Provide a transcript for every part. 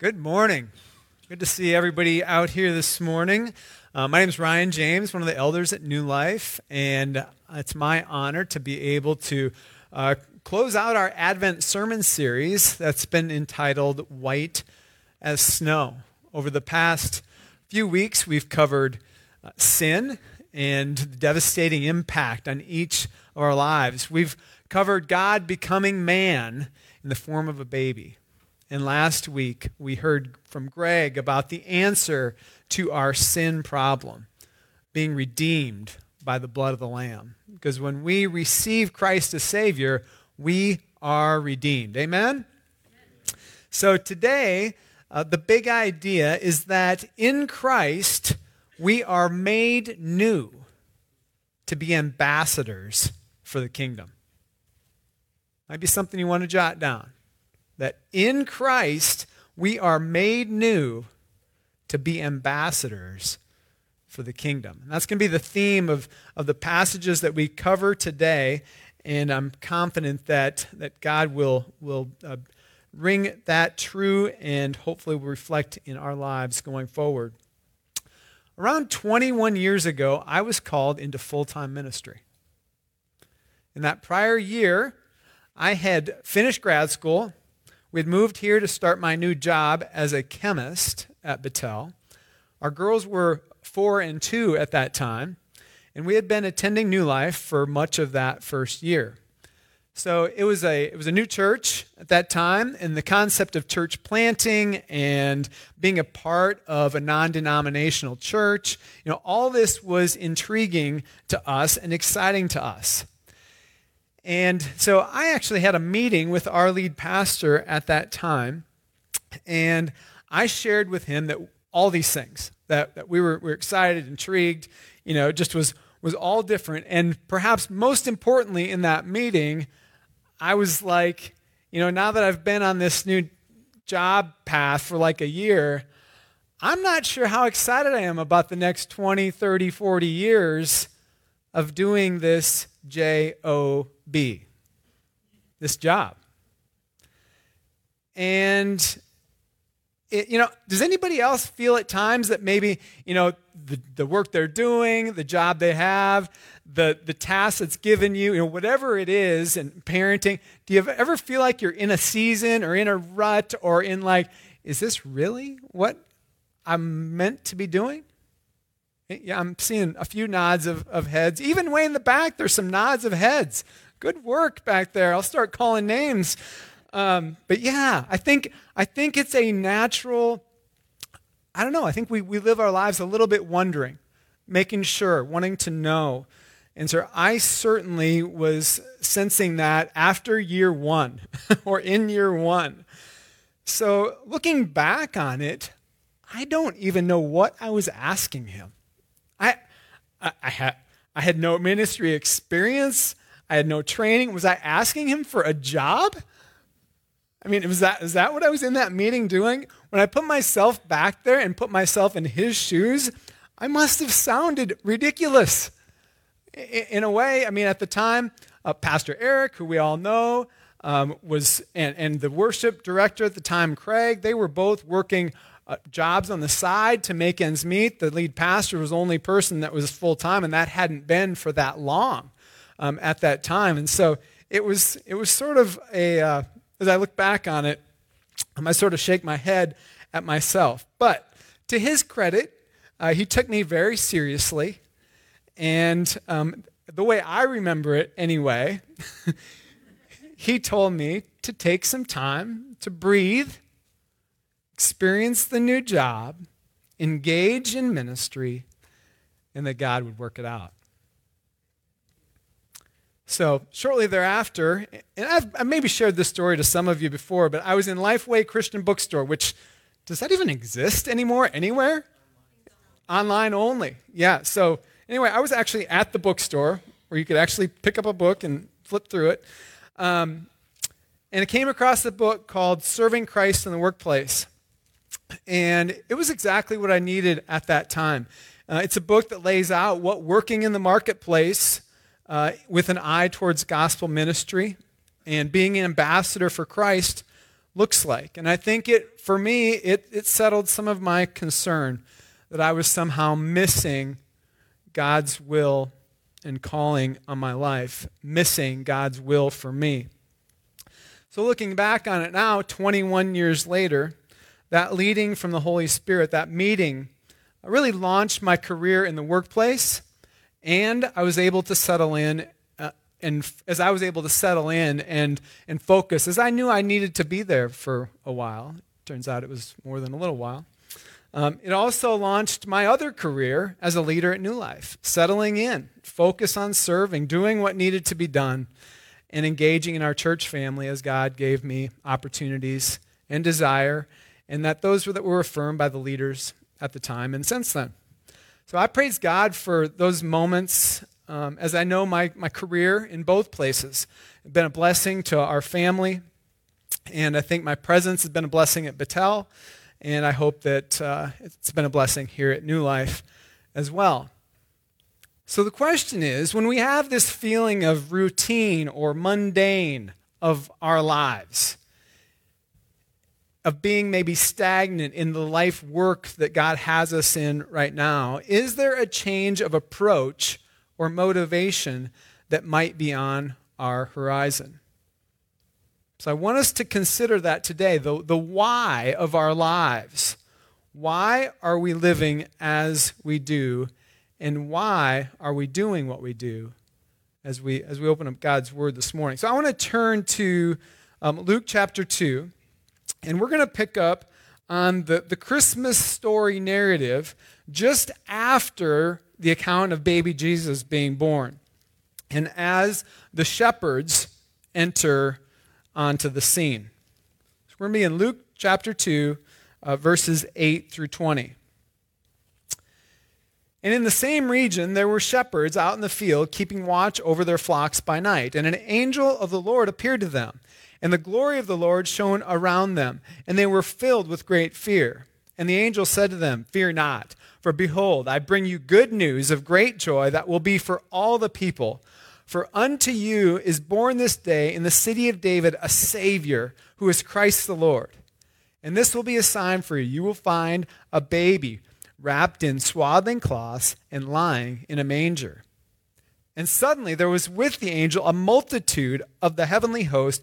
Good morning. Good to see everybody out here this morning. Uh, my name is Ryan James, one of the elders at New Life, and it's my honor to be able to uh, close out our Advent sermon series that's been entitled White as Snow. Over the past few weeks, we've covered uh, sin and the devastating impact on each of our lives. We've covered God becoming man in the form of a baby. And last week, we heard from Greg about the answer to our sin problem being redeemed by the blood of the Lamb. Because when we receive Christ as Savior, we are redeemed. Amen? So today, uh, the big idea is that in Christ, we are made new to be ambassadors for the kingdom. Might be something you want to jot down that in Christ we are made new to be ambassadors for the kingdom. And that's going to be the theme of, of the passages that we cover today. And I'm confident that, that God will, will uh, ring that true and hopefully will reflect in our lives going forward. Around 21 years ago, I was called into full time ministry. In that prior year, I had finished grad school we had moved here to start my new job as a chemist at Battelle. Our girls were four and two at that time, and we had been attending New Life for much of that first year. So it was a it was a new church at that time, and the concept of church planting and being a part of a non-denominational church, you know, all this was intriguing to us and exciting to us. And so I actually had a meeting with our lead pastor at that time, and I shared with him that all these things that, that we, were, we were excited, intrigued, you know, just was was all different. And perhaps most importantly in that meeting, I was like, you know, now that I've been on this new job path for like a year, I'm not sure how excited I am about the next 20, 30, 40 years of doing this J O B, this job. And, it, you know, does anybody else feel at times that maybe, you know, the, the work they're doing, the job they have, the, the task that's given you, you know, whatever it is, and parenting, do you ever feel like you're in a season or in a rut or in like, is this really what I'm meant to be doing? Yeah, I'm seeing a few nods of, of heads. Even way in the back, there's some nods of heads. Good work back there. I'll start calling names. Um, but yeah, I think I think it's a natural. I don't know. I think we, we live our lives a little bit wondering, making sure, wanting to know. And so I certainly was sensing that after year one or in year one. So looking back on it, I don't even know what I was asking him. I, I, I, had, I had no ministry experience. I had no training. Was I asking him for a job? I mean, was that, is that what I was in that meeting doing? When I put myself back there and put myself in his shoes, I must have sounded ridiculous. In a way, I mean, at the time, uh, Pastor Eric, who we all know, um, was, and, and the worship director at the time, Craig, they were both working uh, jobs on the side to make ends meet. The lead pastor was the only person that was full time, and that hadn't been for that long um, at that time. And so it was, it was sort of a, uh, as I look back on it, um, I sort of shake my head at myself. But to his credit, uh, he took me very seriously. And um, the way I remember it, anyway, he told me to take some time to breathe experience the new job, engage in ministry, and that God would work it out. So, shortly thereafter, and I've I maybe shared this story to some of you before, but I was in Lifeway Christian Bookstore, which does that even exist anymore anywhere? Online only. Yeah. So, anyway, I was actually at the bookstore where you could actually pick up a book and flip through it. Um, and I came across a book called Serving Christ in the Workplace. And it was exactly what I needed at that time. Uh, it's a book that lays out what working in the marketplace uh, with an eye towards gospel ministry and being an ambassador for Christ looks like. And I think it, for me, it, it settled some of my concern that I was somehow missing God's will and calling on my life, missing God's will for me. So, looking back on it now, 21 years later, that leading from the Holy Spirit, that meeting, really launched my career in the workplace, and I was able to settle in. Uh, and as I was able to settle in and, and focus, as I knew I needed to be there for a while, turns out it was more than a little while. Um, it also launched my other career as a leader at New Life, settling in, focus on serving, doing what needed to be done, and engaging in our church family as God gave me opportunities and desire, and that those were that were affirmed by the leaders at the time and since then. So I praise God for those moments um, as I know my, my career in both places has been a blessing to our family, and I think my presence has been a blessing at Battelle and I hope that uh, it's been a blessing here at New Life as well. So the question is when we have this feeling of routine or mundane of our lives, of being maybe stagnant in the life work that God has us in right now, is there a change of approach or motivation that might be on our horizon? So I want us to consider that today the, the why of our lives. Why are we living as we do? And why are we doing what we do as we, as we open up God's Word this morning? So I want to turn to um, Luke chapter 2, and we're going to pick up on the, the Christmas story narrative just after the account of baby Jesus being born. And as the shepherds enter onto the scene. So we're going to be in Luke chapter 2, uh, verses 8 through 20. And in the same region, there were shepherds out in the field keeping watch over their flocks by night. And an angel of the Lord appeared to them, and the glory of the Lord shone around them, and they were filled with great fear. And the angel said to them, Fear not, for behold, I bring you good news of great joy that will be for all the people. For unto you is born this day in the city of David a Savior, who is Christ the Lord. And this will be a sign for you. You will find a baby wrapped in swaddling cloths and lying in a manger. And suddenly there was with the angel a multitude of the heavenly host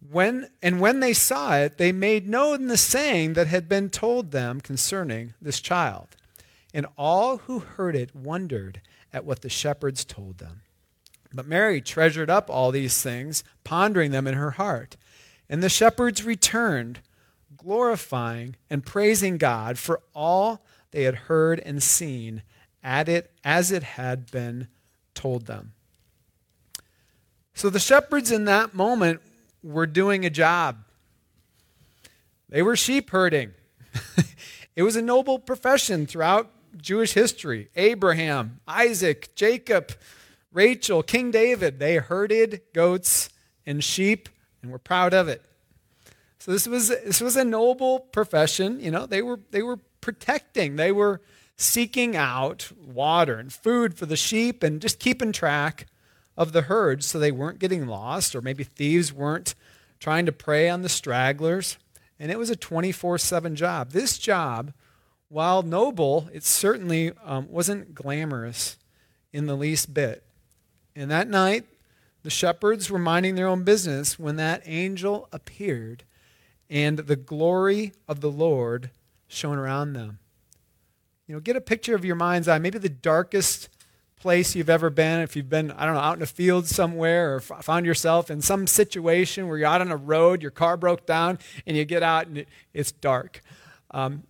When, and when they saw it, they made known the saying that had been told them concerning this child. And all who heard it wondered at what the shepherds told them. But Mary treasured up all these things, pondering them in her heart. And the shepherds returned, glorifying and praising God for all they had heard and seen at it as it had been told them. So the shepherds in that moment were doing a job. They were sheep herding. it was a noble profession throughout Jewish history. Abraham, Isaac, Jacob, Rachel, King David, they herded goats and sheep and were proud of it. So this was this was a noble profession, you know, they were they were protecting, they were seeking out water and food for the sheep and just keeping track of the herd so they weren't getting lost or maybe thieves weren't trying to prey on the stragglers. And it was a 24 7 job. This job, while noble, it certainly um, wasn't glamorous in the least bit. And that night, the shepherds were minding their own business when that angel appeared and the glory of the Lord shone around them. You know, get a picture of your mind's eye, maybe the darkest place you've ever been, if you've been, I don't know, out in a field somewhere or found yourself in some situation where you're out on a road, your car broke down, and you get out and it's dark. Um,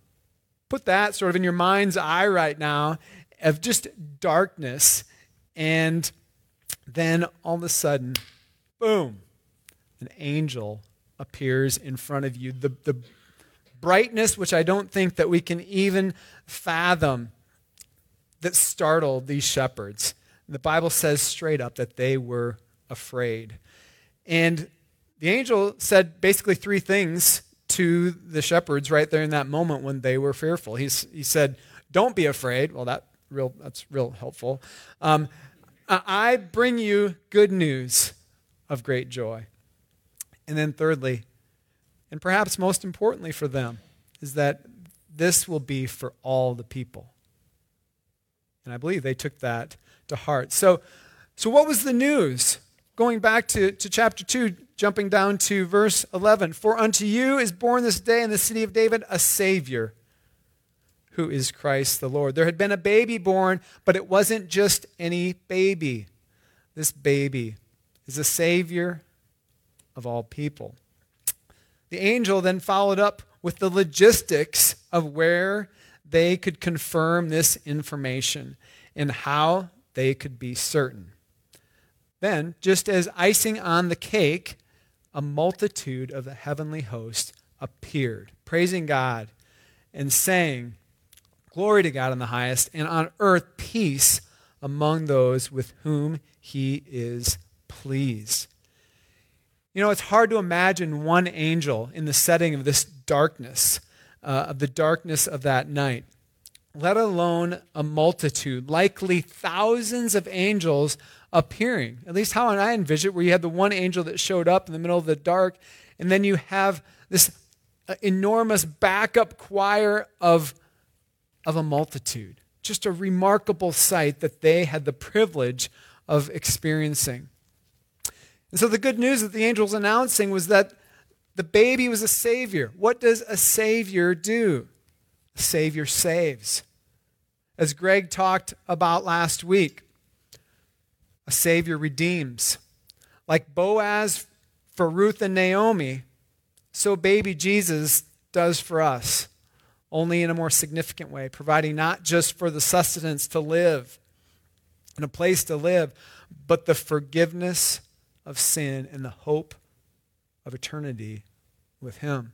put that sort of in your mind's eye right now of just darkness and then all of a sudden, boom, an angel appears in front of you. The, the brightness which I don't think that we can even fathom that startled these shepherds. The Bible says straight up that they were afraid. And the angel said basically three things to the shepherds right there in that moment when they were fearful. He said, Don't be afraid. Well, that real, that's real helpful. Um, I bring you good news of great joy. And then, thirdly, and perhaps most importantly for them, is that this will be for all the people. And I believe they took that to heart. So, so what was the news? Going back to, to chapter 2, jumping down to verse 11. For unto you is born this day in the city of David a Savior, who is Christ the Lord. There had been a baby born, but it wasn't just any baby. This baby is a Savior of all people. The angel then followed up with the logistics of where they could confirm this information and how they could be certain. Then, just as icing on the cake, a multitude of the heavenly host appeared, praising God and saying, Glory to God in the highest, and on earth peace among those with whom he is pleased. You know, it's hard to imagine one angel in the setting of this darkness, uh, of the darkness of that night, let alone a multitude, likely thousands of angels appearing. At least how I envision it, where you had the one angel that showed up in the middle of the dark, and then you have this uh, enormous backup choir of, of a multitude. Just a remarkable sight that they had the privilege of experiencing. And so the good news that the angel was announcing was that the baby was a savior. What does a savior do? A savior saves. As Greg talked about last week, a savior redeems. Like Boaz for Ruth and Naomi, so baby Jesus does for us, only in a more significant way, providing not just for the sustenance to live and a place to live, but the forgiveness of sin and the hope of eternity with Him.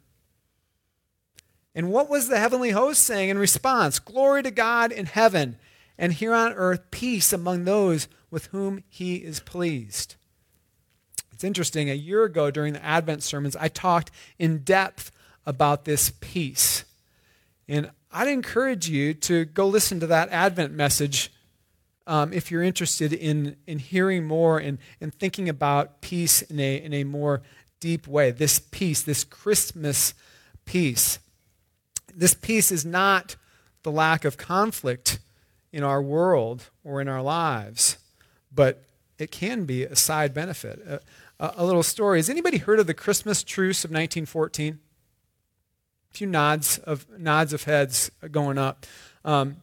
And what was the heavenly host saying in response? Glory to God in heaven, and here on earth, peace among those with whom He is pleased. It's interesting, a year ago during the Advent sermons, I talked in depth about this peace. And I'd encourage you to go listen to that Advent message um, if you're interested in, in hearing more and, and thinking about peace in a, in a more deep way. This peace, this Christmas peace. This peace is not the lack of conflict in our world or in our lives, but it can be a side benefit. A, a, little story. Has anybody heard of the Christmas truce of 1914? A few nods of nods of heads going up. Um,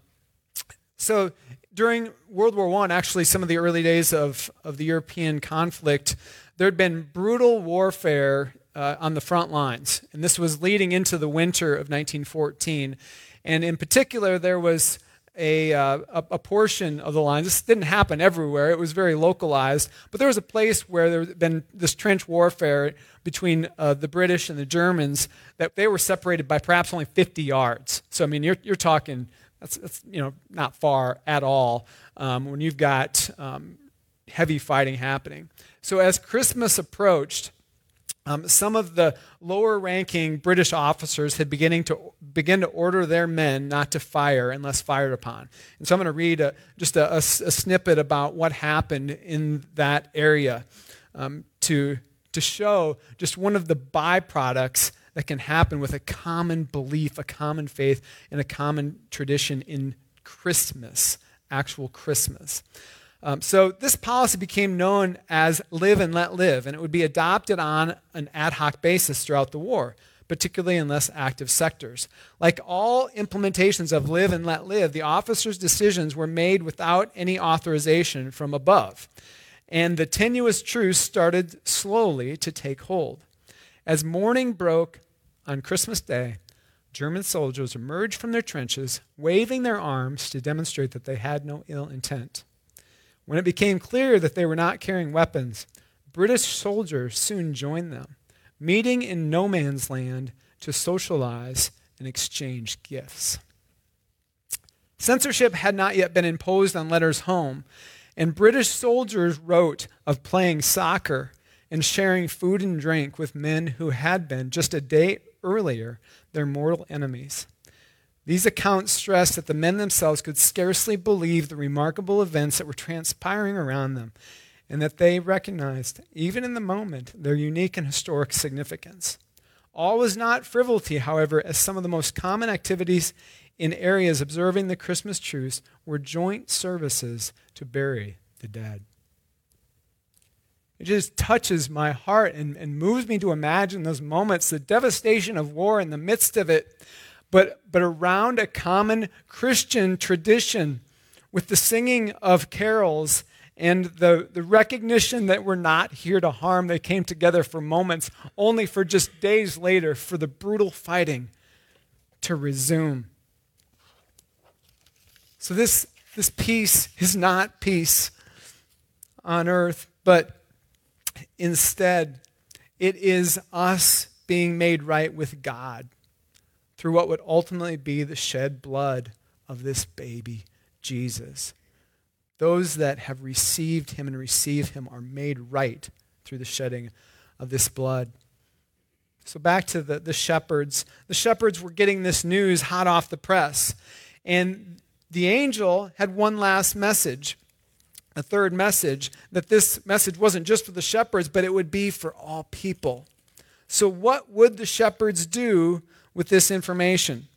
so during World War I, actually, some of the early days of, of the European conflict, there had been brutal warfare uh, on the front lines. And this was leading into the winter of 1914. And in particular, there was a, uh, a, a, portion of the lines. This didn't happen everywhere, it was very localized. But there was a place where there had been this trench warfare between uh, the British and the Germans that they were separated by perhaps only 50 yards. So, I mean, you're, you're talking that's, that's you know not far at all um, when you've got um, heavy fighting happening. So as Christmas approached, um, some of the lower-ranking British officers had beginning to begin to order their men not to fire unless fired upon. And so I'm going to read a, just a, a, a, snippet about what happened in that area um, to to show just one of the byproducts that can happen with a common belief, a common faith, and a common tradition in Christmas, actual Christmas. Um, so this policy became known as live and let live, and it would be adopted on an ad hoc basis throughout the war, particularly in less active sectors. Like all implementations of live and let live, the officers' decisions were made without any authorization from above, and the tenuous truce started slowly to take hold. As morning broke on Christmas Day, German soldiers emerged from their trenches, waving their arms to demonstrate that they had no ill intent. When it became clear that they were not carrying weapons, British soldiers soon joined them. Meeting in no man's land, to socialize and exchange gifts. Censorship had not yet been imposed on letters home, and British soldiers wrote of playing soccer and sharing food and drink with men who had been, just a day earlier, their mortal enemies. These accounts stress that the men themselves could scarcely believe the remarkable events that were transpiring around them, and that they recognized, even in the moment, their unique and historic significance. All was not frivolity, however, as some of the most common activities in areas observing the Christmas truce were joint services to bury the dead. It just touches my heart and, and moves me to imagine those moments, the devastation of war in the midst of it, but, but around a common Christian tradition with the singing of carols and the, the recognition that we're not here to harm. They came together for moments, only for just days later for the brutal fighting to resume. So, this, this peace is not peace on earth, but Instead, it is us being made right with God through what would ultimately be the shed blood of this baby, Jesus. Those that have received him and receive him are made right through the shedding of this blood. So, back to the, the shepherds. The shepherds were getting this news hot off the press. And the angel had one last message a third message that this message wasn't just for the shepherds, but it would be for all people. So, what would the shepherds do with this information?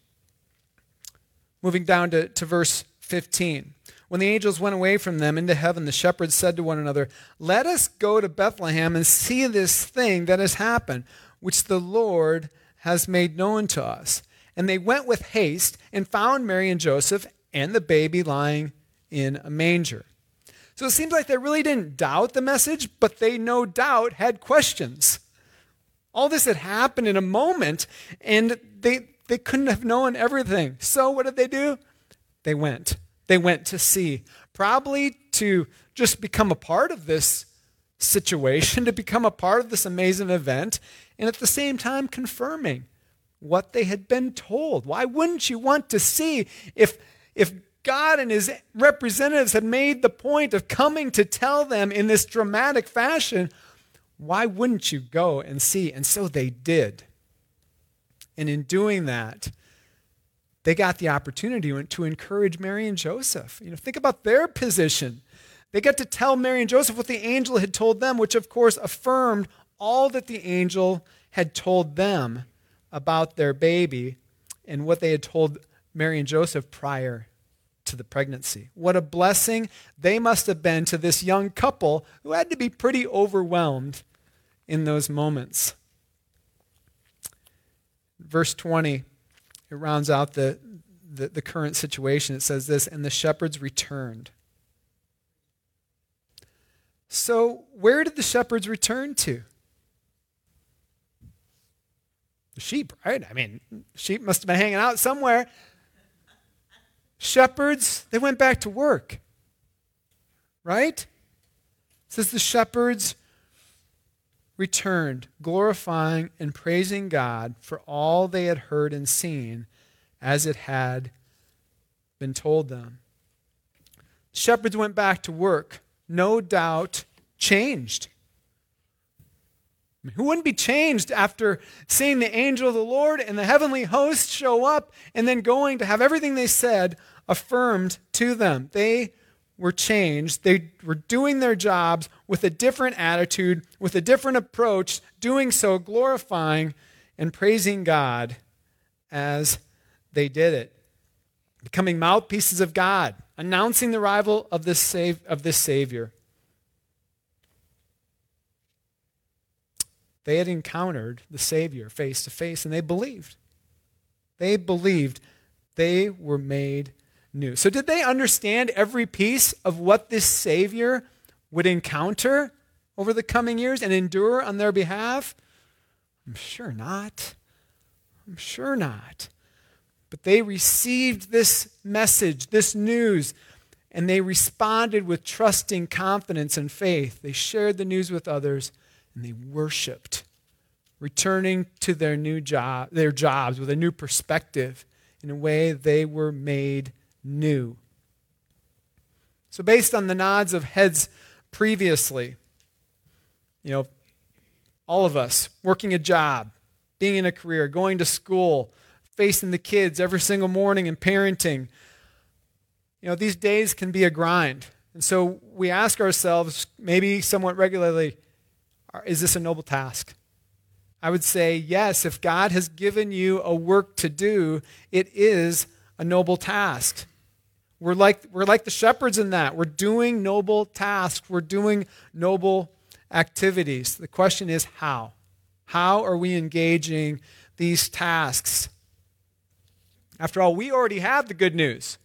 Moving down to, to verse 15. When the angels went away from them into heaven, the shepherds said to one another, Let us go to Bethlehem and see this thing that has happened, which the Lord has made known to us. And they went with haste and found Mary and Joseph and the baby lying in a manger. So it seems like they really didn't doubt the message, but they no doubt had questions. All this had happened in a moment, and they, they couldn't have known everything. So what did they do? They went. They went to see, probably to just become a part of this situation, to become a part of this amazing event, and at the same time confirming what they had been told. Why wouldn't you want to see if if God and his representatives had made the point of coming to tell them in this dramatic fashion, why wouldn't you go and see? And so they did. And in doing that, they got the opportunity to encourage Mary and Joseph. You know, think about their position. They got to tell Mary and Joseph what the angel had told them, which of course affirmed all that the angel had told them about their baby and what they had told Mary and Joseph prior to the pregnancy. What a blessing they must have been to this young couple who had to be pretty overwhelmed in those moments. Verse 20, it rounds out the, the, the current situation. It says this And the shepherds returned. So, where did the shepherds return to? The sheep, right? I mean, sheep must have been hanging out somewhere. Shepherds, they went back to work. Right? It says the shepherds returned, glorifying and praising God for all they had heard and seen as it had been told them. Shepherds went back to work, no doubt changed. Who wouldn't be changed after seeing the angel of the Lord and the heavenly host show up and then going to have everything they said affirmed to them. They were changed. They were doing their jobs with a different attitude, with a different approach, doing so glorifying and praising God as they did it. Becoming mouthpieces of God, announcing the arrival of this, of this Savior. They had encountered the Savior face to face and they believed. They believed they were made new. So, did they understand every piece of what this Savior would encounter over the coming years and endure on their behalf? I'm sure not. I'm sure not. But they received this message, this news, and they responded with trusting confidence and faith. They shared the news with others, and they worshiped returning to their new job, their jobs with a new perspective in a way they were made new. So, based on the nods of heads previously, you know, all of us working a job, being in a career, going to school, facing the kids every single morning and parenting, you know, these days can be a grind. And so we ask ourselves, maybe somewhat regularly, is this a noble task? I would say, yes, if God has given you a work to do, it is a noble task. We're like, we're like the shepherds in that. We're doing noble tasks, we're doing noble activities. The question is, how? How are we engaging these tasks? After all, we already have the good news.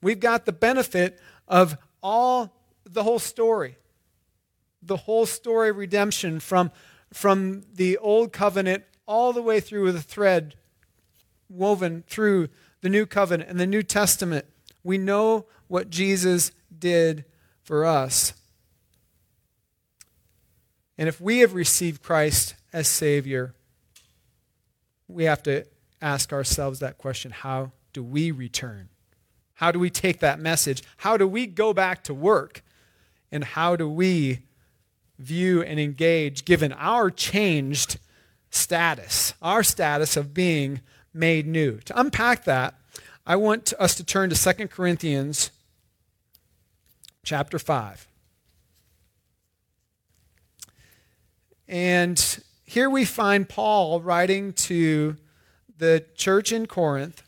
We've got the benefit of all the whole story. The whole story of redemption from, from the old covenant all the way through with a thread woven through the new covenant and the New Testament. We know what Jesus did for us. And if we have received Christ as Savior, we have to ask ourselves that question how do we return? How do we take that message? How do we go back to work? And how do we view and engage given our changed status, our status of being made new? To unpack that, I want us to turn to 2 Corinthians chapter 5. And here we find Paul writing to the church in Corinth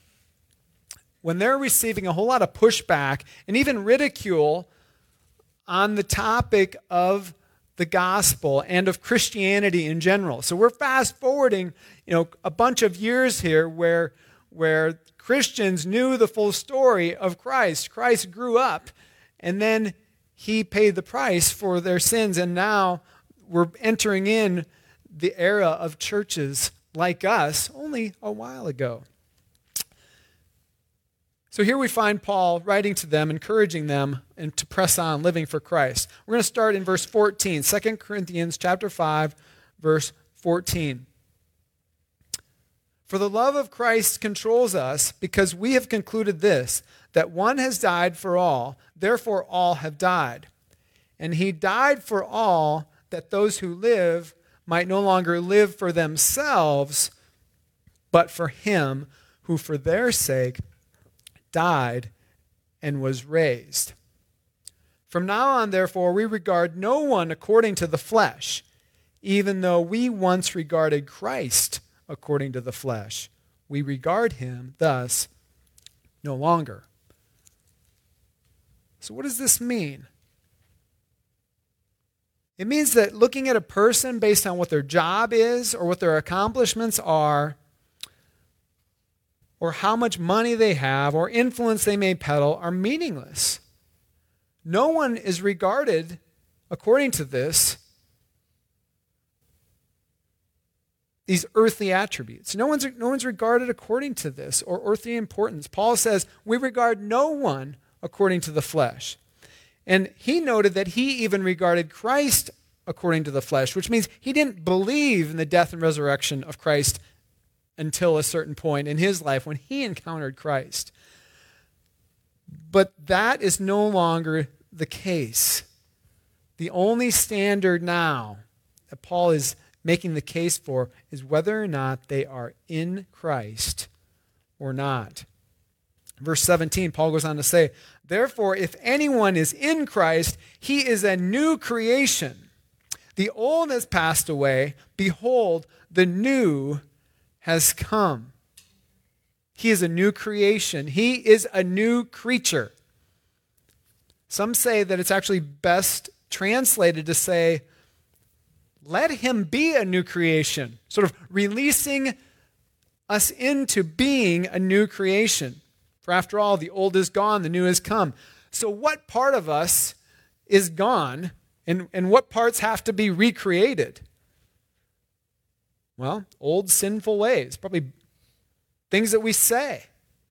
when they're receiving a whole lot of pushback and even ridicule on the topic of the gospel and of Christianity in general. So we're fast forwarding, you know, a bunch of years here where where Christians knew the full story of Christ. Christ grew up and then he paid the price for their sins and now we're entering in the era of churches like us only a while ago. So here we find Paul writing to them, encouraging them and to press on living for Christ. We're going to start in verse 14, 2 Corinthians chapter 5, verse 14. For the love of Christ controls us because we have concluded this that one has died for all, therefore all have died. And he died for all that those who live might no longer live for themselves, but for him who for their sake died, and was raised. From now on, therefore, we regard no one according to the flesh, even though we once regarded Christ according to the flesh. We regard him thus no longer. So, what does this mean? It means that looking at a person based on what their job is or what their accomplishments are or how much money they have or influence they may peddle are meaningless. No one is regarded, according to this, these earthly attributes. No one's, no one's regarded according to this or earthly importance. Paul says, We regard no one according to the flesh. And he noted that he even regarded Christ according to the flesh, which means he didn't believe in the death and resurrection of Christ until a certain point in his life when he encountered Christ. But that is no longer the case. The only standard now that Paul is making the case for is whether or not they are in Christ or not. Verse 17, Paul goes on to say, Therefore, if anyone is in Christ, he is a new creation. The old has passed away. Behold, the new has come. He is a new creation, he is a new creature. Some say that it's actually best translated to say, let him be a new creation, sort of releasing us into being a new creation. For after all, the old is gone, the new has come. So, what part of us is gone, and, and what parts have to be recreated? Well, old sinful ways, probably things that we say,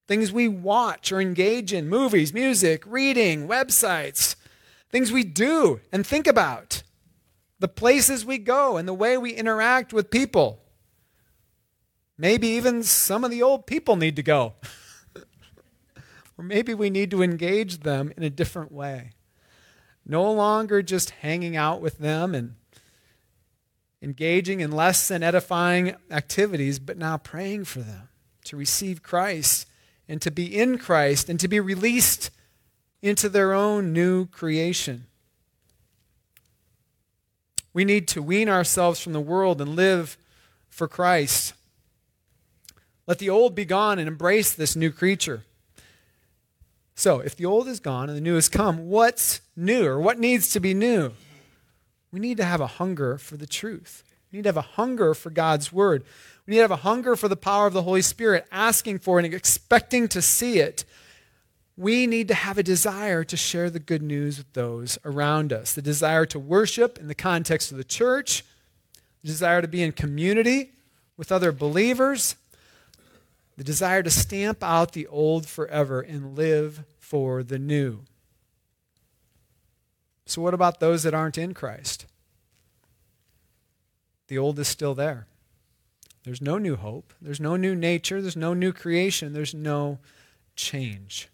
things we watch or engage in, movies, music, reading, websites, things we do and think about. the places we go and the way we interact with people. Maybe even some of the old people need to go. or maybe we need to engage them in a different way. No longer just hanging out with them and engaging in less than edifying activities, but now praying for them to receive Christ and to be in Christ and to be released into their own new creation. We need to wean ourselves from the world and live for Christ. Let the old be gone and embrace this new creature. So, if the old is gone and the new has come, what's new or what needs to be new? We need to have a hunger for the truth. We need to have a hunger for God's word. We need to have a hunger for the power of the Holy Spirit, asking for and expecting to see it. We need to have a desire to share the good news with those around us, the desire to worship in the context of the church, the desire to be in community with other believers, the desire to stamp out the old forever and live for the new. So, what about those that aren't in Christ? The old is still there. There's no new hope. There's no new nature. There's no new creation. There's no change.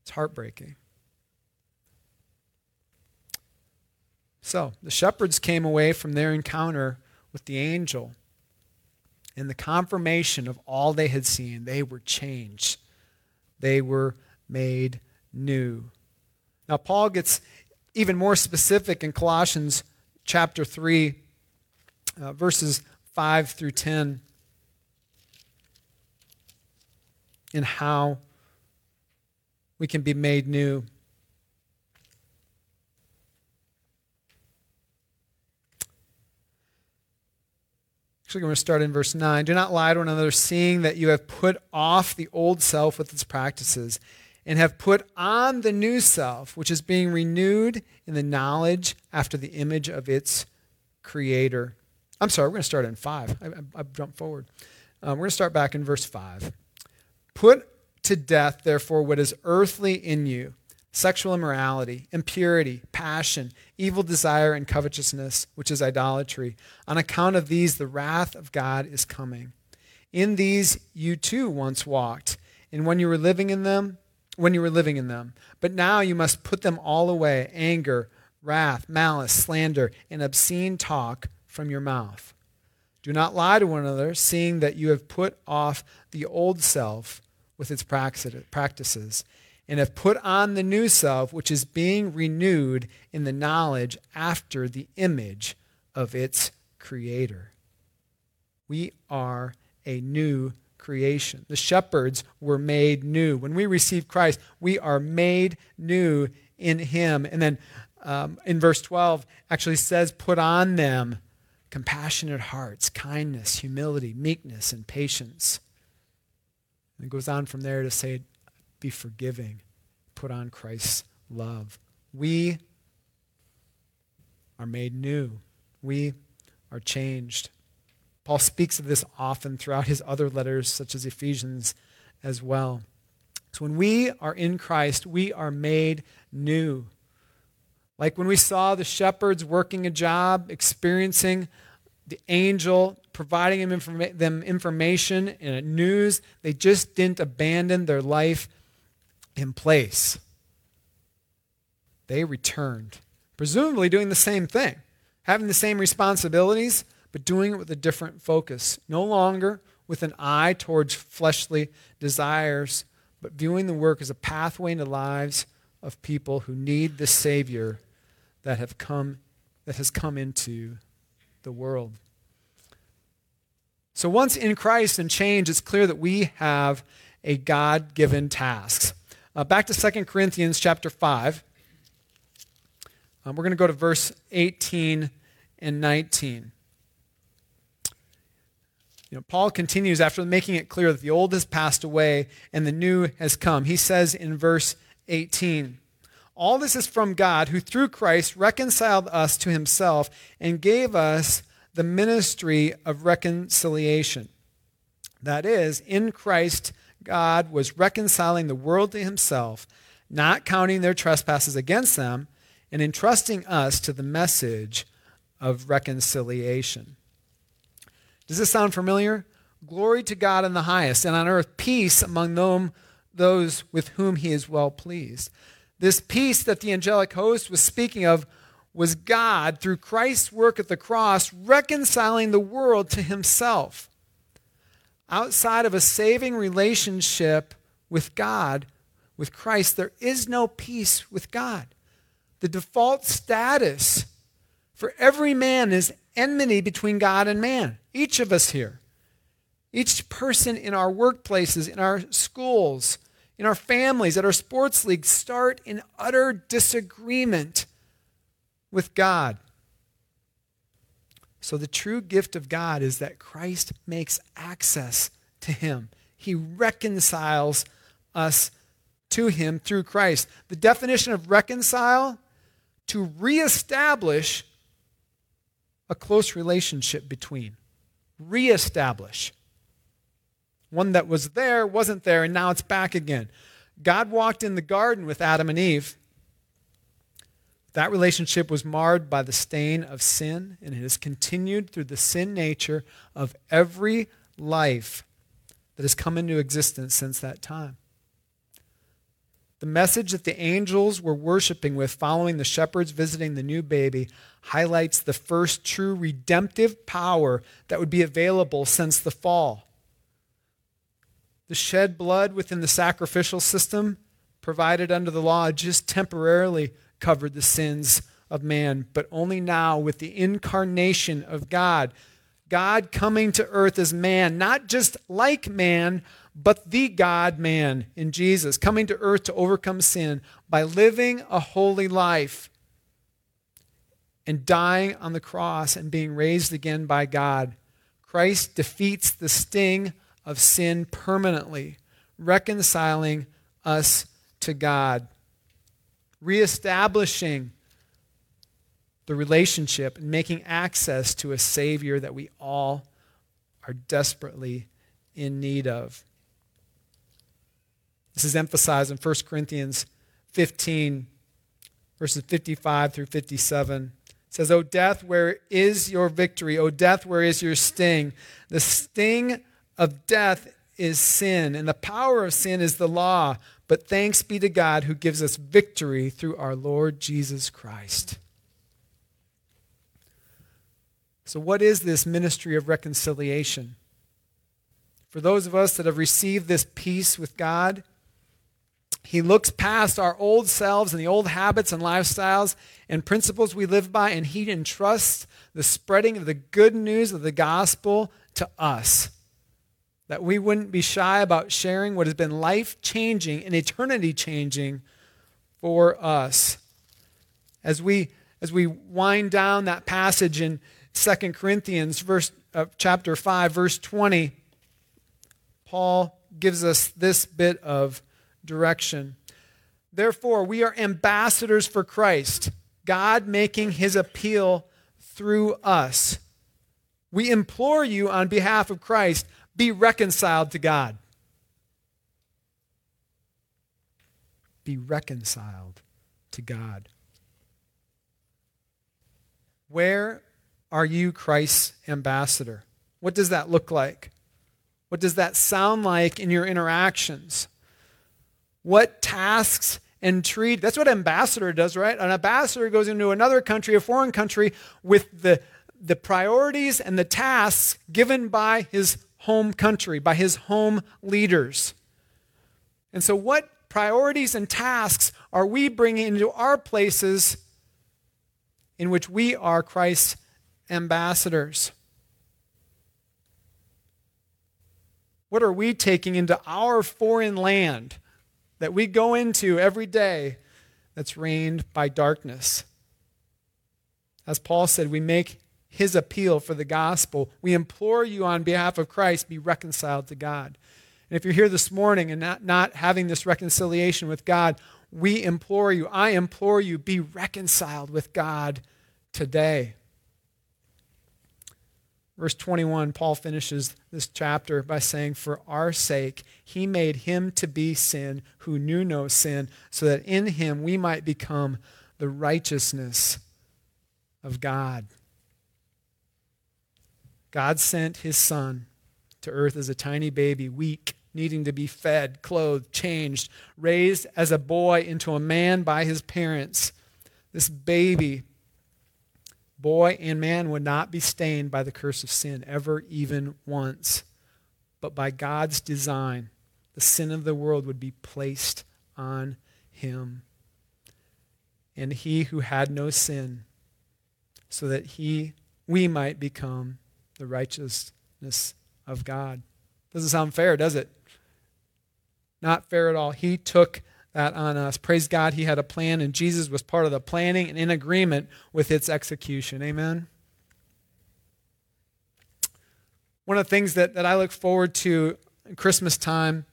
It's heartbreaking. So, the shepherds came away from their encounter with the angel and the confirmation of all they had seen. They were changed, they were made new. Now, Paul gets even more specific in Colossians chapter 3, uh, verses 5 through 10, in how we can be made new. Actually, we're going to start in verse 9. Do not lie to one another, seeing that you have put off the old self with its practices and have put on the new self, which is being renewed in the knowledge after the image of its creator. I'm sorry, we're going to start in 5. I, I, I jumped forward. Um, we're going to start back in verse 5. Put to death, therefore, what is earthly in you sexual immorality, impurity, passion, evil desire, and covetousness, which is idolatry. On account of these, the wrath of God is coming. In these you too once walked, and when you were living in them, when you were living in them. But now you must put them all away anger, wrath, malice, slander, and obscene talk from your mouth. Do not lie to one another, seeing that you have put off the old self with its practices, and have put on the new self, which is being renewed in the knowledge after the image of its creator. We are a new creation. The shepherds were made new. When we receive Christ, we are made new in Him. And then um, in verse 12, actually says, Put on them compassionate hearts, kindness, humility, meekness, and patience. And it goes on from there to say, Be forgiving. Put on Christ's love. We are made new. We are changed. Paul speaks of this often throughout his other letters, such as Ephesians as well. So when we are in Christ, we are made new. Like when we saw the shepherds working a job, experiencing the angel providing them, informa- them information and news, they just didn't abandon their life in place. They returned, presumably doing the same thing, having the same responsibilities, but doing it with a different focus. No longer with an eye towards fleshly desires, but viewing the work as a pathway into lives of people who need the Savior that have come that has come into the world. So once in Christ and change, it's clear that we have a God-given task. Uh, back to 2 Corinthians chapter 5. Um, we're going to go to verse 18 and 19. You know, Paul continues after making it clear that the old has passed away and the new has come. He says in verse 18, All this is from God, who through Christ reconciled us to himself and gave us the ministry of reconciliation. That is, in Christ, God was reconciling the world to himself, not counting their trespasses against them, and entrusting us to the message of reconciliation. Does this sound familiar? Glory to God in the highest, and on earth peace among them, those with whom he is well pleased. This peace that the angelic host was speaking of was God, through Christ's work at the cross, reconciling the world to himself. Outside of a saving relationship with God, with Christ, there is no peace with God. The default status for every man is enmity between God and man. Each of us here. Each person in our workplaces, in our schools, in our families, at our sports leagues start in utter disagreement with God. So, the true gift of God is that Christ makes access to Him. He reconciles us to Him through Christ. The definition of reconcile, to reestablish a close relationship between. Reestablish. One that was there, wasn't there, and now it's back again. God walked in the garden with Adam and Eve. That relationship was marred by the stain of sin, and it has continued through the sin nature of every life that has come into existence since that time. The message that the angels were worshiping with following the shepherds visiting the new baby highlights the first true redemptive power that would be available since the fall. The shed blood within the sacrificial system provided under the law just temporarily covered the sins of man, but only now with the incarnation of God. God coming to earth as man, not just like man, but the God man in Jesus, coming to earth to overcome sin by living a holy life and dying on the cross and being raised again by God. Christ defeats the sting of sin permanently, reconciling us to God, reestablishing the relationship and making access to a Savior that we all are desperately in need of. This is emphasized in 1 Corinthians 15, verses 55 through 57. It says, O death, where is your victory? O death, where is your sting? The sting of death is sin, and the power of sin is the law. But thanks be to God who gives us victory through our Lord Jesus Christ. So, what is this ministry of reconciliation? For those of us that have received this peace with God, he looks past our old selves and the old habits and lifestyles and principles we live by, and He entrusts the spreading of the good news of the gospel to us. That we wouldn't be shy about sharing what has been life changing and eternity changing for us. As we, as we wind down that passage in 2 Corinthians, verse, uh, chapter 5, verse 20, Paul gives us this bit of direction. Therefore, we are ambassadors for Christ, God making his appeal through us. We implore you on behalf of Christ, be reconciled to God. Be reconciled to God. Where are you Christ's ambassador? What does that look like? What does that sound like in your interactions? What tasks and treat. That's what an ambassador does, right? An ambassador goes into another country, a foreign country, with the, the priorities and the tasks given by his home country, by his home leaders. And so, what priorities and tasks are we bringing into our places in which we are Christ's ambassadors? What are we taking into our foreign land? That we go into every day that's reigned by darkness. As Paul said, we make his appeal for the gospel. We implore you on behalf of Christ, be reconciled to God. And if you're here this morning and not, not having this reconciliation with God, we implore you, I implore you, be reconciled with God today. Verse 21, Paul finishes this chapter by saying, For our sake, he made him to be sin who knew no sin, so that in him we might become the righteousness of God. God sent his son to earth as a tiny baby, weak, needing to be fed, clothed, changed, raised as a boy into a man by his parents. This baby, boy and man, would not be stained by the curse of sin ever, even once. But by God's design, the sin of the world would be placed on him. And he who had no sin, so that he we might become the righteousness of God. Doesn't sound fair, does it? Not fair at all. He took that on us. Praise God, He had a plan, and Jesus was part of the planning and in agreement with its execution. Amen. One of the things that, that I look forward to Christmas time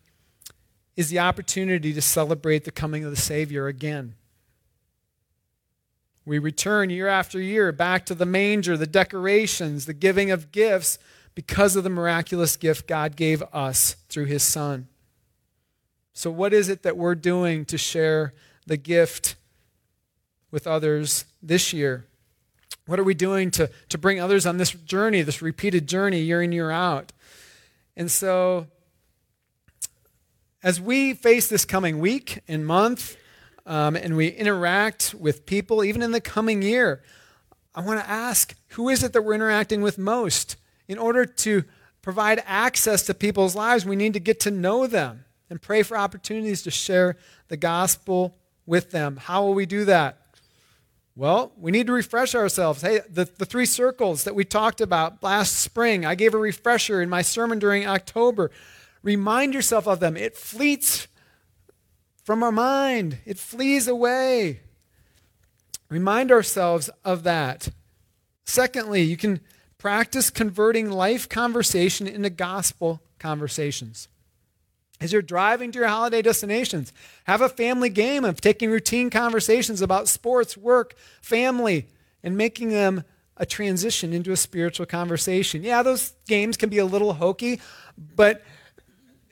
is the opportunity to celebrate the coming of the Savior again. We return year after year back to the manger, the decorations, the giving of gifts because of the miraculous gift God gave us through his Son. So, what is it that we're doing to share the gift with others this year? What are we doing to, to bring others on this journey, this repeated journey, year in, year out? And so, as we face this coming week and month, um, and we interact with people, even in the coming year, I want to ask who is it that we're interacting with most? In order to provide access to people's lives, we need to get to know them and pray for opportunities to share the gospel with them. How will we do that? Well, we need to refresh ourselves. Hey, the, the three circles that we talked about last spring, I gave a refresher in my sermon during October. Remind yourself of them. It fleets from our mind, it flees away. Remind ourselves of that. Secondly, you can practice converting life conversation into gospel conversations. As you're driving to your holiday destinations, have a family game of taking routine conversations about sports, work, family, and making them a transition into a spiritual conversation. Yeah, those games can be a little hokey, but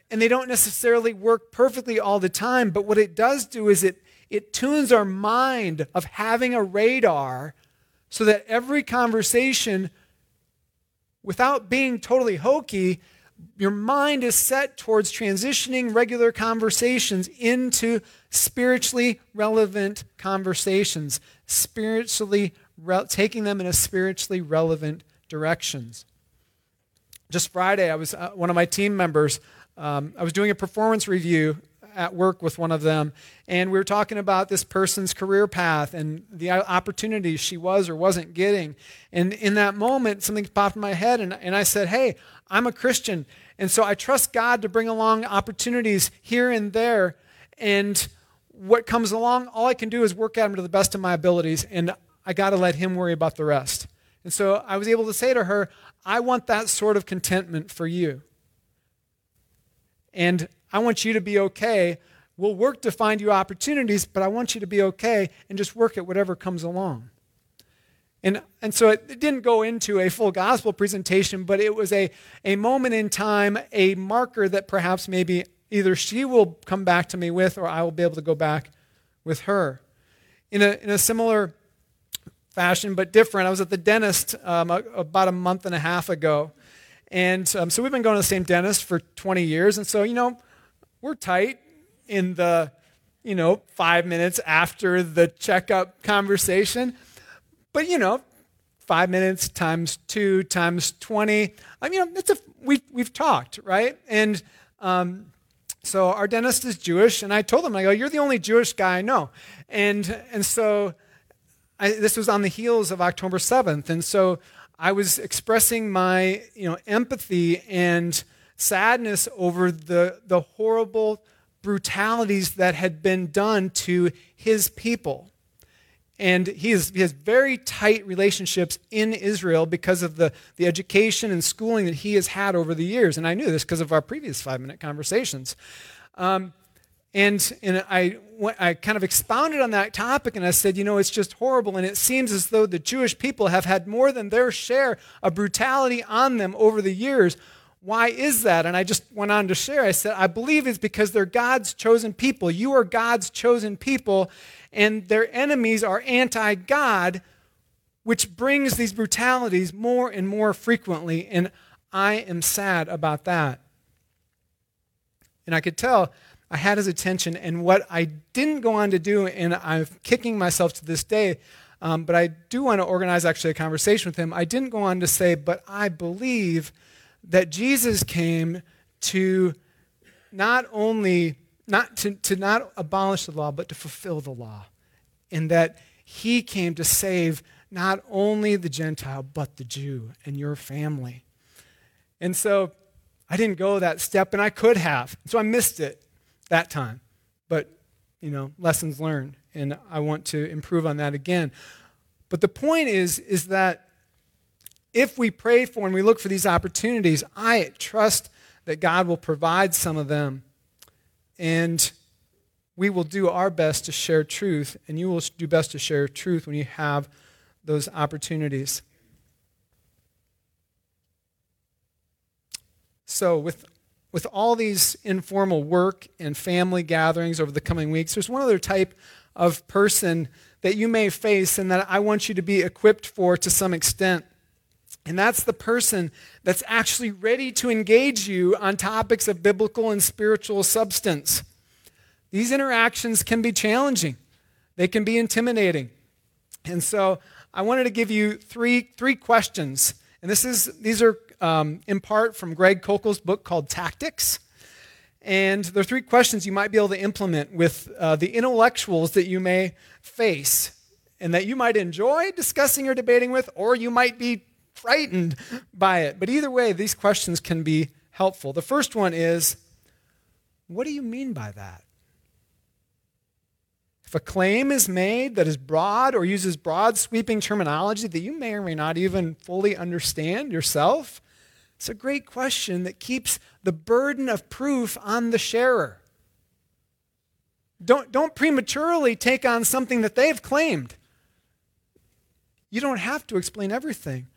and they don't necessarily work perfectly all the time, but what it does do is it, it tunes our mind of having a radar so that every conversation, without being totally hokey, your mind is set towards transitioning regular conversations into spiritually relevant conversations, spiritually re- taking them in a spiritually relevant directions. Just Friday, I was uh, one of my team members um, I was doing a performance review at work with one of them, and we were talking about this person's career path and the opportunities she was or wasn't getting. And in that moment, something popped in my head, and, and I said, Hey, I'm a Christian, and so I trust God to bring along opportunities here and there. And what comes along, all I can do is work at them to the best of my abilities, and I got to let Him worry about the rest. And so I was able to say to her, I want that sort of contentment for you. And I want you to be okay. We'll work to find you opportunities, but I want you to be okay and just work at whatever comes along. And, and so it, it didn't go into a full gospel presentation, but it was a, a moment in time, a marker that perhaps maybe either she will come back to me with or I will be able to go back with her. In a, in a similar fashion, but different, I was at the dentist um, about a month and a half ago. And um, so we've been going to the same dentist for 20 years. And so, you know, we're tight in the, you know, five minutes after the checkup conversation. But, you know, five minutes times two times 20. I mean, it's a, we, we've talked, right? And um, so our dentist is Jewish. And I told him, I go, you're the only Jewish guy I know. And, and so I, this was on the heels of October 7th. And so I was expressing my you know, empathy and sadness over the, the horrible brutalities that had been done to his people. And he, he has very tight relationships in Israel because of the, the education and schooling that he has had over the years. And I knew this because of our previous five minute conversations. Um, and, and I, I kind of expounded on that topic and I said, you know, it's just horrible. And it seems as though the Jewish people have had more than their share of brutality on them over the years. Why is that? And I just went on to share. I said, I believe it's because they're God's chosen people. You are God's chosen people, and their enemies are anti God which brings these brutalities more and more frequently. And I am sad about that. And I could tell I had his attention. And what I didn't go on to do, and I'm kicking myself to this day, um, but I do want to organize actually a conversation with him. I didn't go on to say, but I believe that Jesus came to not only not to, to not abolish the law, but to fulfill the law. And that he came to save not only the Gentile, but the Jew and your family. And so I didn't go that step, and I could have. So I missed it that time. But, you know, lessons learned, and I want to improve on that again. But the point is, is that if we pray for and we look for these opportunities, I trust that God will provide some of them. And we will do our best to share truth, and you will do best to share truth when you have those opportunities. So, with, with all these informal work and family gatherings over the coming weeks, there's one other type of person that you may face and that I want you to be equipped for to some extent. And that's the person that's actually ready to engage you on topics of biblical and spiritual substance. These interactions can be challenging, they can be intimidating. And so I wanted to give you three, three questions. And this is, these are um, in part from Greg Koukl's book called Tactics. And there are three questions you might be able to implement with uh, the intellectuals that you may face and that you might enjoy discussing or debating with, or you might be frightened by it. But either way, these questions can be helpful. The first one is what do you mean by that? If a claim is made that is broad or uses broad sweeping terminology that you may or may not even fully understand yourself, it's a great question that keeps the burden of proof on the sharer. Don't, don't prematurely take on something that they've claimed. You don't have to explain everything.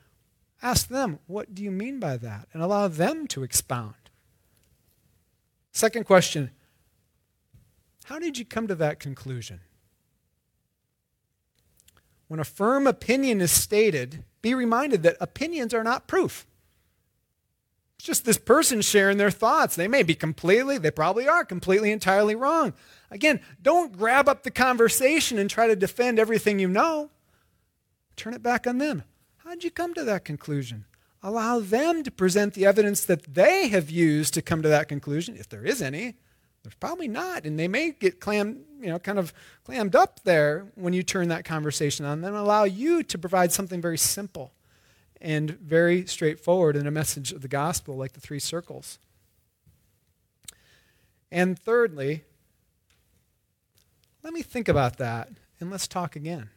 Ask them, what do you mean by that? And allow them to expound. Second question how did you come to that conclusion? When a firm opinion is stated, be reminded that opinions are not proof. It's just this person sharing their thoughts. They may be completely, they probably are completely, entirely wrong. Again, don't grab up the conversation and try to defend everything you know. Turn it back on them. How did you come to that conclusion? Allow them to present the evidence that they have used to come to that conclusion, if there is any. There's probably not, and they may get clammed, you know, kind of clammed up there when you turn that conversation on. Then allow you to provide something very simple and very straightforward in a message of the gospel, like the three circles. And thirdly, let me think about that and let's talk again.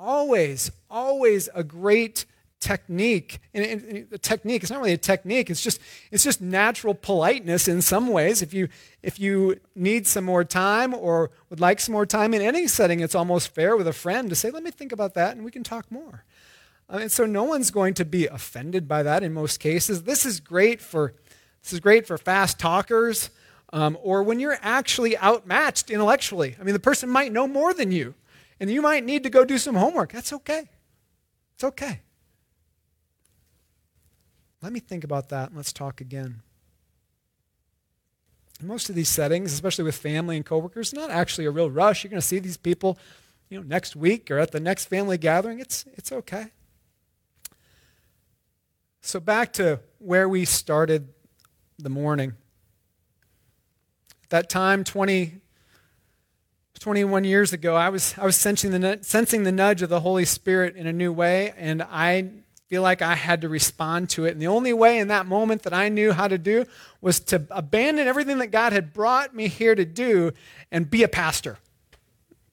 Always, always a great technique. And, and, the technique, it's not really a technique, it's just, it's just natural politeness in some ways. If you, if you need some more time or would like some more time in any setting, it's almost fair with a friend to say, let me think about that and we can talk more. Uh, and so no one's going to be offended by that in most cases. This is great for, this is great for fast talkers um, or when you're actually outmatched intellectually. I mean, the person might know more than you and you might need to go do some homework. That's okay. It's okay. Let me think about that and let's talk again. In most of these settings, especially with family and coworkers, not actually a real rush. You're going to see these people, you know, next week or at the next family gathering. It's it's okay. So back to where we started the morning. At that time, 20, 21 years ago, I was, I was sensing the, sensing the nudge of the Holy Spirit in a new way, and I feel like I had to respond to it. And the only way in that moment that I knew how to do was to abandon everything that God had brought me here to do and be a pastor.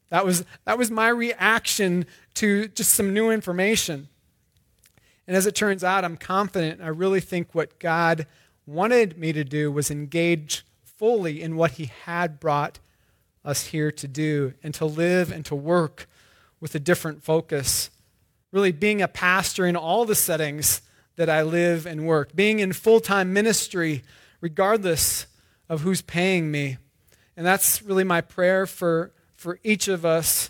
That was, that was my reaction to just some new information. And as it turns out, I'm confident. I really think what God wanted me to do was engage fully in what He had brought us here to do and to live and to work with a different focus. Really being a pastor in all the settings that I live and work, being in full time ministry, regardless of who's paying me. And that's really my prayer for, for each of us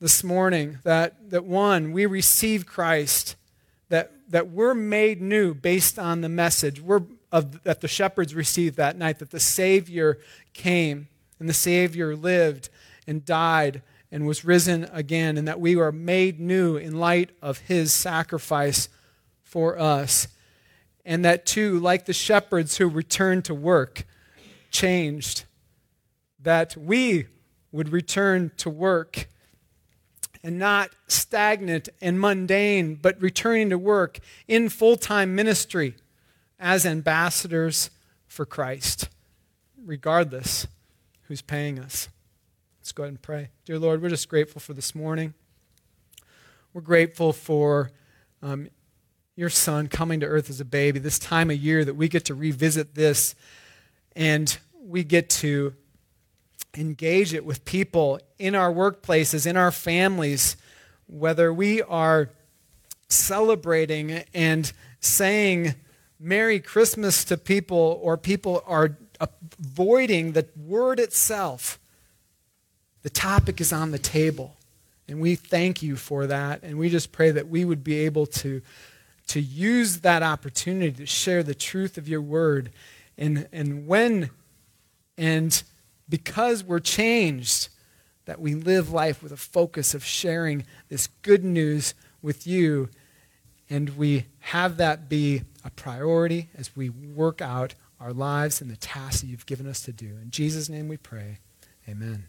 this morning that, that one, we receive Christ, that, that we're made new based on the message. We're, of, that the shepherds received that night, that the Savior came and the Savior lived and died and was risen again, and that we are made new in light of his sacrifice for us. And that, too, like the shepherds who returned to work, changed, that we would return to work and not stagnant and mundane, but returning to work in full time ministry as ambassadors for Christ, regardless who's paying us. Let's go ahead and pray. Dear Lord, we're just grateful for this morning. We're grateful for um, your son coming to earth as a baby, this time of year that we get to revisit this and we get to engage it with people in our workplaces, in our families, whether we are celebrating and saying Merry Christmas to people or people are avoiding the word itself. The topic is on the table. And we thank you for that. And we just pray that we would be able to, to use that opportunity to share the truth of your word. And, and when and because we're changed, that we live life with a focus of sharing this good news with you. And we have that be a priority as we work out our lives and the tasks that you've given us to do. In Jesus' name we pray. Amen.